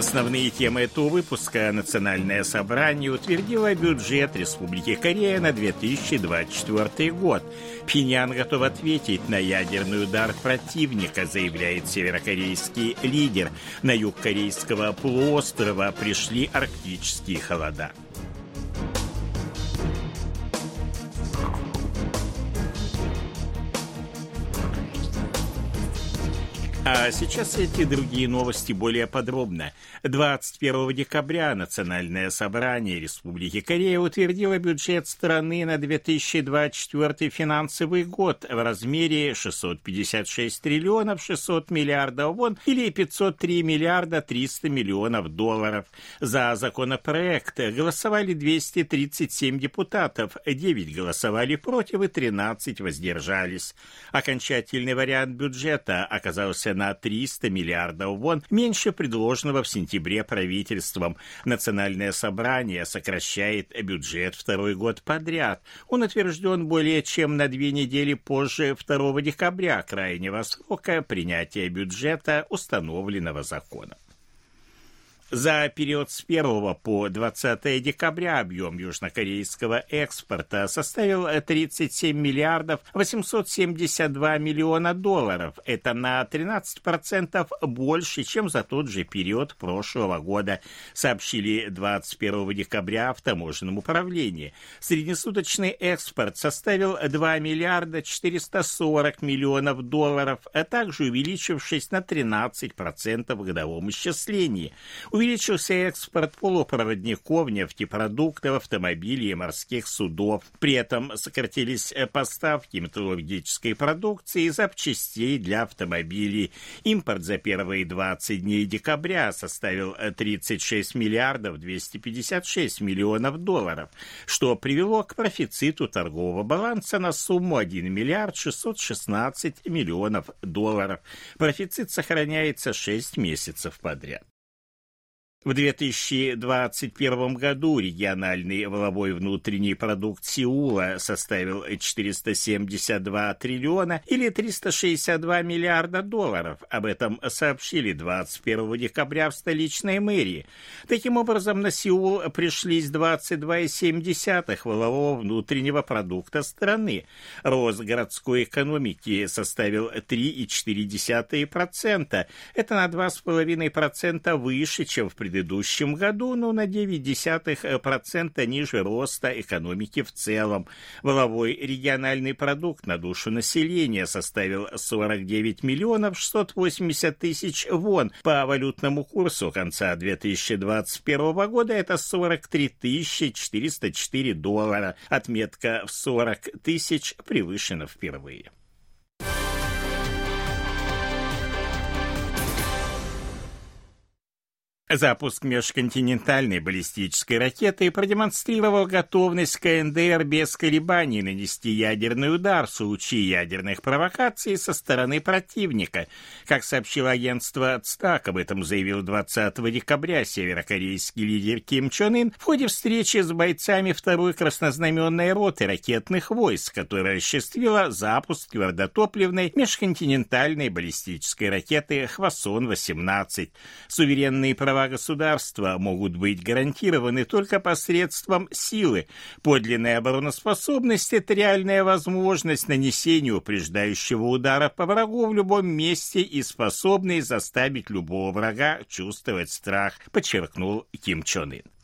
Основные темы этого выпуска Национальное собрание утвердило бюджет Республики Корея на 2024 год. Пинян готов ответить на ядерный удар противника, заявляет северокорейский лидер. На юг корейского полуострова пришли арктические холода. А сейчас эти другие новости более подробно. 21 декабря Национальное собрание Республики Корея утвердило бюджет страны на 2024 финансовый год в размере 656 триллионов 600 миллиардов вон или 503 миллиарда 300 миллионов долларов. За законопроект голосовали 237 депутатов, 9 голосовали против и 13 воздержались. Окончательный вариант бюджета оказался на 300 миллиардов вон, меньше предложенного в сентябре правительством. Национальное собрание сокращает бюджет второй год подряд. Он утвержден более чем на две недели позже 2 декабря, крайнего срока принятия бюджета, установленного законом. За период с 1 по 20 декабря объем южнокорейского экспорта составил 37 миллиардов 872 миллиона долларов. Это на 13% больше, чем за тот же период прошлого года, сообщили 21 декабря в таможенном управлении. Среднесуточный экспорт составил 2 миллиарда 440 миллионов долларов, а также увеличившись на 13% в годовом исчислении. Увеличился экспорт полупроводников, нефтепродуктов, автомобилей и морских судов. При этом сократились поставки металлургической продукции и запчастей для автомобилей. Импорт за первые 20 дней декабря составил 36 миллиардов 256 миллионов долларов, что привело к профициту торгового баланса на сумму 1 миллиард 616 миллионов долларов. Профицит сохраняется 6 месяцев подряд. В 2021 году региональный воловой внутренний продукт Сеула составил 472 триллиона или 362 миллиарда долларов. Об этом сообщили 21 декабря в столичной мэрии. Таким образом, на Сеул пришлись 22,7 волового внутреннего продукта страны. Рост городской экономики составил 3,4%. Это на 2,5% выше, чем в предыдущем предыдущем году, но на 0,9% ниже роста экономики в целом. Воловой региональный продукт на душу населения составил 49 миллионов 680 тысяч вон. По валютному курсу конца 2021 года это 43 тысячи 404 доллара. Отметка в 40 тысяч превышена впервые. Запуск межконтинентальной баллистической ракеты продемонстрировал готовность КНДР без колебаний нанести ядерный удар в случае ядерных провокаций со стороны противника. Как сообщило агентство ЦТАК, об этом заявил 20 декабря северокорейский лидер Ким Чон Ын в ходе встречи с бойцами второй краснознаменной роты ракетных войск, которая осуществила запуск твердотопливной межконтинентальной баллистической ракеты «Хвасон-18». Суверенные права права государства могут быть гарантированы только посредством силы. Подлинная обороноспособность – это реальная возможность нанесения упреждающего удара по врагу в любом месте и способный заставить любого врага чувствовать страх, подчеркнул Ким Чон Ын.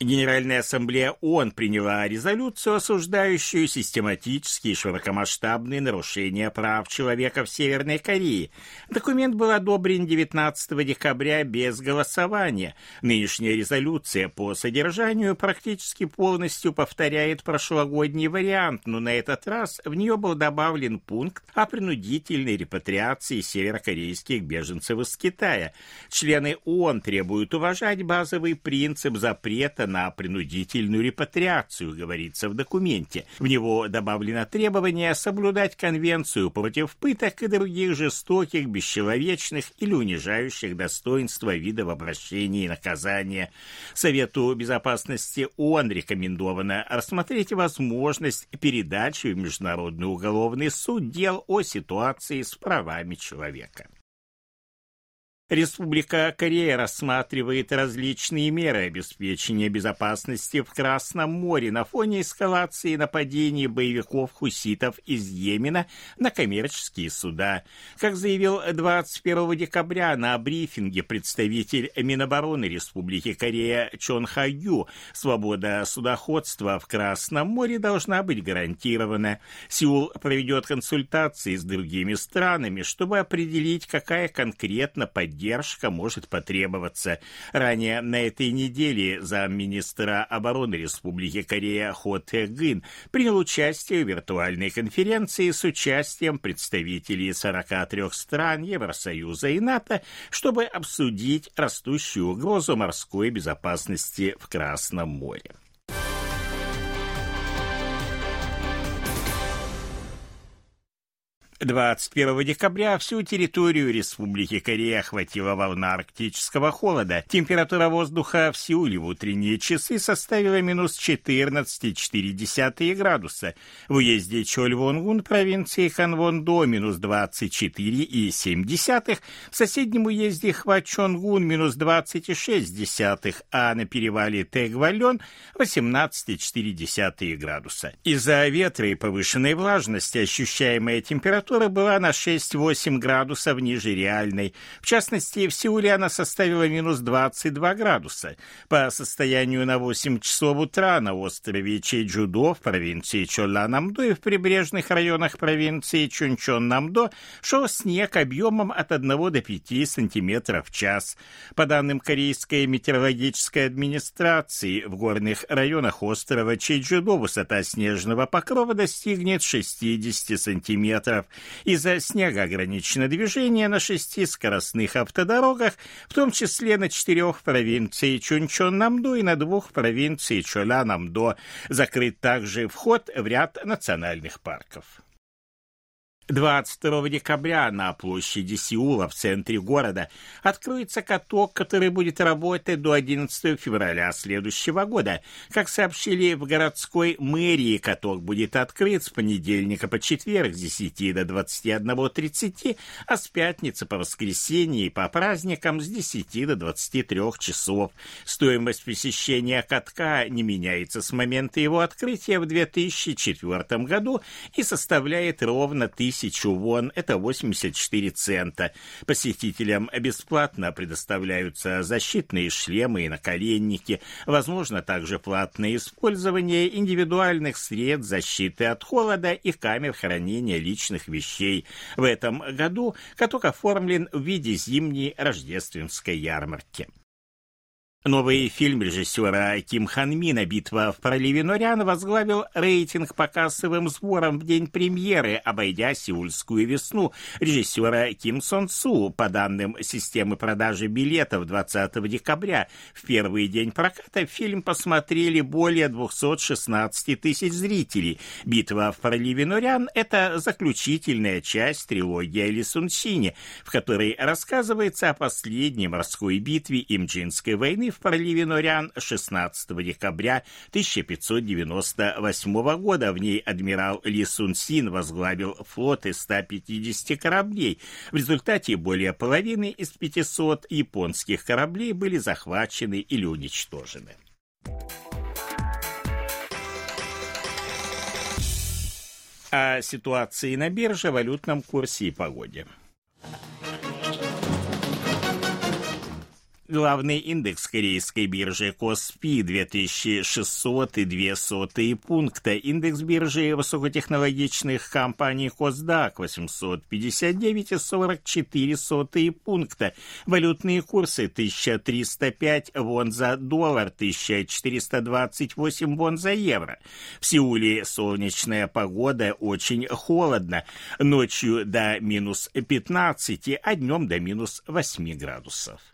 Генеральная ассамблея ООН приняла резолюцию, осуждающую систематические и широкомасштабные нарушения прав человека в Северной Корее. Документ был одобрен 19 декабря без голосования. Нынешняя резолюция по содержанию практически полностью повторяет прошлогодний вариант, но на этот раз в нее был добавлен пункт о принудительной репатриации северокорейских беженцев из Китая. Члены ООН требуют уважать базовый принцип запрета запрета на принудительную репатриацию, говорится в документе. В него добавлено требование соблюдать конвенцию против пыток и других жестоких, бесчеловечных или унижающих достоинства видов обращения и наказания. Совету безопасности ООН рекомендовано рассмотреть возможность передачи в Международный уголовный суд дел о ситуации с правами человека. Республика Корея рассматривает различные меры обеспечения безопасности в Красном море на фоне эскалации нападений боевиков-хуситов из Йемена на коммерческие суда. Как заявил 21 декабря на брифинге представитель Минобороны Республики Корея Чон Ха Ю, свобода судоходства в Красном море должна быть гарантирована. Сеул проведет консультации с другими странами, чтобы определить, какая конкретно поддержка поддержка может потребоваться. Ранее на этой неделе замминистра обороны Республики Корея Хо Тэ Гын принял участие в виртуальной конференции с участием представителей 43 стран Евросоюза и НАТО, чтобы обсудить растущую угрозу морской безопасности в Красном море. 21 декабря всю территорию Республики Корея охватила волна арктического холода. Температура воздуха в Сеуле в утренние часы составила минус 14,4 градуса. В уезде Чольвонгун провинции Ханвондо минус 24,7, в соседнем уезде Хвачонгун минус 26, а на перевале Тэгвален 18,4 градуса. Из-за ветра и повышенной влажности ощущаемая температура температура была на 6-8 градусов ниже реальной. В частности, в Сеуле она составила минус 22 градуса. По состоянию на 8 часов утра на острове Чеджудо в провинции Чоланамдо и в прибрежных районах провинции Чунчон-Намдо шел снег объемом от 1 до 5 сантиметров в час. По данным Корейской метеорологической администрации, в горных районах острова Чеджудо высота снежного покрова достигнет 60 сантиметров. Из-за снега ограничено движение на шести скоростных автодорогах, в том числе на четырех провинции Чунчон-Намдо и на двух провинции Чоля-Намдо. Закрыт также вход в ряд национальных парков. 22 декабря на площади Сеула в центре города откроется каток, который будет работать до 11 февраля следующего года. Как сообщили в городской мэрии, каток будет открыт с понедельника по четверг с 10 до 21.30, а с пятницы по воскресенье и по праздникам с 10 до 23 часов. Стоимость посещения катка не меняется с момента его открытия в 2004 году и составляет ровно 1000 тысячу вон, это 84 цента. Посетителям бесплатно предоставляются защитные шлемы и наколенники. Возможно также платное использование индивидуальных средств защиты от холода и камер хранения личных вещей. В этом году каток оформлен в виде зимней рождественской ярмарки. Новый фильм режиссера Ким Хан Мина «Битва в проливе Норян» возглавил рейтинг по кассовым сборам в день премьеры, обойдя «Сеульскую весну» режиссера Ким Сон Су. По данным системы продажи билетов 20 декабря, в первый день проката фильм посмотрели более 216 тысяч зрителей. «Битва в проливе Норян» — это заключительная часть трилогии о Лисунсине, в которой рассказывается о последней морской битве Имджинской войны в проливе Норян 16 декабря 1598 года. В ней адмирал Ли Сун Син возглавил флот из 150 кораблей. В результате более половины из 500 японских кораблей были захвачены или уничтожены. О ситуации на бирже, валютном курсе и погоде. Главный индекс корейской биржи Коспи 2602 пункта. Индекс биржи высокотехнологичных компаний Косдак 859,44 пункта. Валютные курсы 1305 вон за доллар, 1428 вон за евро. В Сеуле солнечная погода, очень холодно. Ночью до минус 15, а днем до минус 8 градусов.